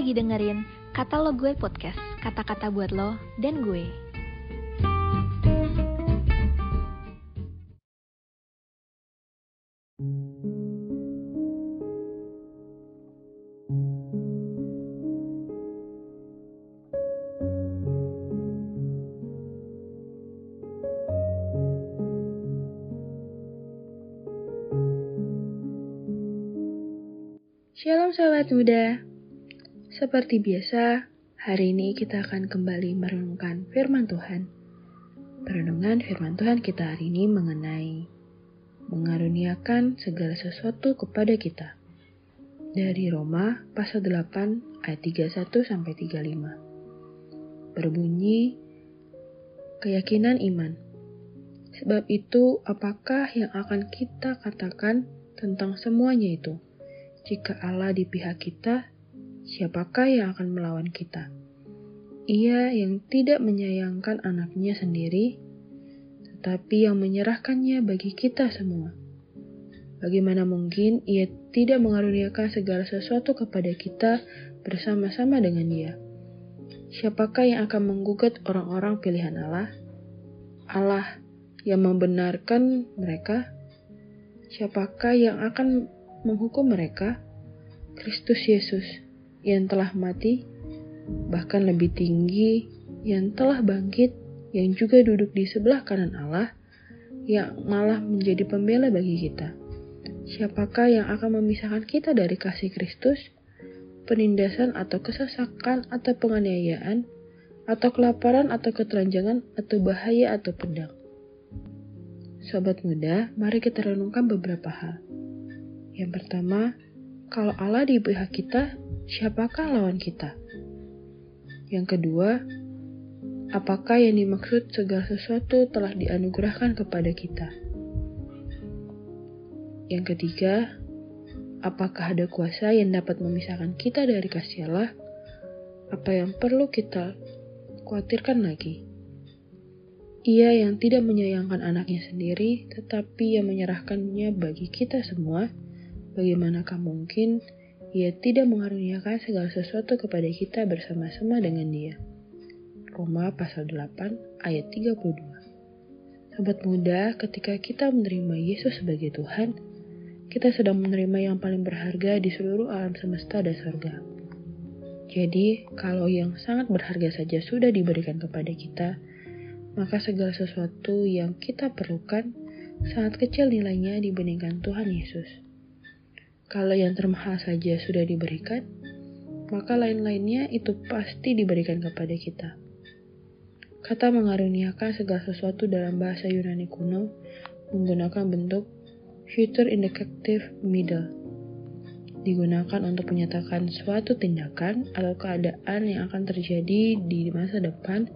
lagi dengerin Kata Lo Gue Podcast, kata-kata buat lo dan gue. Shalom sahabat muda. Seperti biasa, hari ini kita akan kembali merenungkan firman Tuhan. Perenungan firman Tuhan kita hari ini mengenai mengaruniakan segala sesuatu kepada kita. Dari Roma pasal 8 ayat 31 sampai 35. Berbunyi keyakinan iman. Sebab itu, apakah yang akan kita katakan tentang semuanya itu? Jika Allah di pihak kita, siapakah yang akan melawan kita? Ia yang tidak menyayangkan anaknya sendiri, tetapi yang menyerahkannya bagi kita semua. Bagaimana mungkin ia tidak mengaruniakan segala sesuatu kepada kita bersama-sama dengan dia? Siapakah yang akan menggugat orang-orang pilihan Allah? Allah yang membenarkan mereka? Siapakah yang akan menghukum mereka, Kristus Yesus yang telah mati, bahkan lebih tinggi, yang telah bangkit, yang juga duduk di sebelah kanan Allah, yang malah menjadi pembela bagi kita. Siapakah yang akan memisahkan kita dari kasih Kristus? Penindasan atau kesesakan atau penganiayaan, atau kelaparan atau keteranjangan, atau bahaya atau pedang. Sobat muda, mari kita renungkan beberapa hal. Yang pertama, kalau Allah di pihak kita, siapakah lawan kita? Yang kedua, apakah yang dimaksud segala sesuatu telah dianugerahkan kepada kita? Yang ketiga, apakah ada kuasa yang dapat memisahkan kita dari kasih Allah? Apa yang perlu kita khawatirkan lagi? Ia yang tidak menyayangkan anaknya sendiri, tetapi yang menyerahkannya bagi kita semua, bagaimanakah mungkin ia tidak mengaruniakan segala sesuatu kepada kita bersama-sama dengan dia. Roma pasal 8 ayat 32 Sobat muda, ketika kita menerima Yesus sebagai Tuhan, kita sedang menerima yang paling berharga di seluruh alam semesta dan surga. Jadi, kalau yang sangat berharga saja sudah diberikan kepada kita, maka segala sesuatu yang kita perlukan sangat kecil nilainya dibandingkan Tuhan Yesus. Kalau yang termahal saja sudah diberikan, maka lain-lainnya itu pasti diberikan kepada kita. Kata mengaruniakan segala sesuatu dalam bahasa Yunani kuno menggunakan bentuk future indicative middle. Digunakan untuk menyatakan suatu tindakan atau keadaan yang akan terjadi di masa depan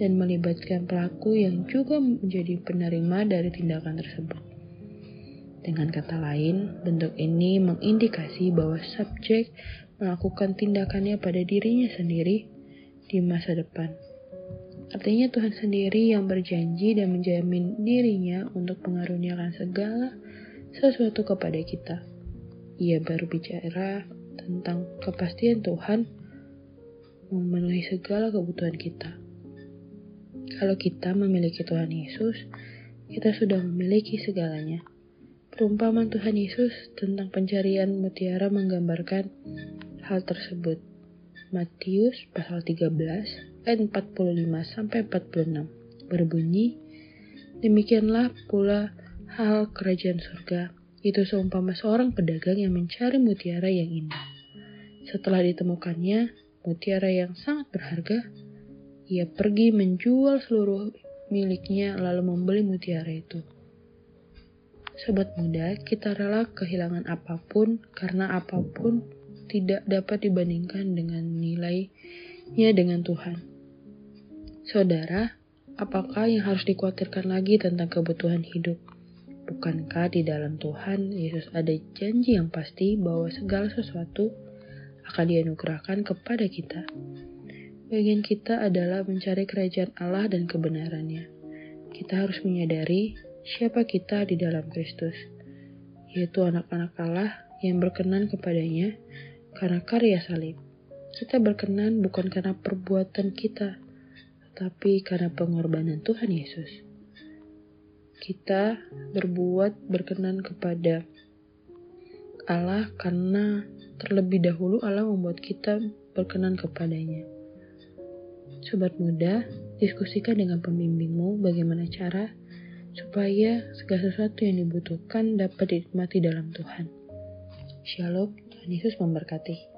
dan melibatkan pelaku yang juga menjadi penerima dari tindakan tersebut. Dengan kata lain, bentuk ini mengindikasi bahwa subjek melakukan tindakannya pada dirinya sendiri di masa depan. Artinya Tuhan sendiri yang berjanji dan menjamin dirinya untuk mengaruniakan segala sesuatu kepada kita. Ia baru bicara tentang kepastian Tuhan memenuhi segala kebutuhan kita. Kalau kita memiliki Tuhan Yesus, kita sudah memiliki segalanya. Perumpamaan Tuhan Yesus tentang pencarian mutiara menggambarkan hal tersebut. Matius pasal 13 ayat 45 sampai 46 berbunyi, Demikianlah pula hal kerajaan surga, itu seumpama seorang pedagang yang mencari mutiara yang indah. Setelah ditemukannya mutiara yang sangat berharga, ia pergi menjual seluruh miliknya lalu membeli mutiara itu. Sobat muda, kita rela kehilangan apa pun karena apa pun tidak dapat dibandingkan dengan nilainya dengan Tuhan. Saudara, apakah yang harus dikhawatirkan lagi tentang kebutuhan hidup? Bukankah di dalam Tuhan Yesus ada janji yang pasti bahwa segala sesuatu akan dianugerahkan kepada kita? Bagian kita adalah mencari kerajaan Allah dan kebenarannya. Kita harus menyadari siapa kita di dalam Kristus, yaitu anak-anak Allah yang berkenan kepadanya karena karya salib. Kita berkenan bukan karena perbuatan kita, tetapi karena pengorbanan Tuhan Yesus. Kita berbuat berkenan kepada Allah karena terlebih dahulu Allah membuat kita berkenan kepadanya. Sobat muda, diskusikan dengan pembimbingmu bagaimana cara supaya segala sesuatu yang dibutuhkan dapat dinikmati dalam Tuhan. Shalom, Tuhan Yesus memberkati.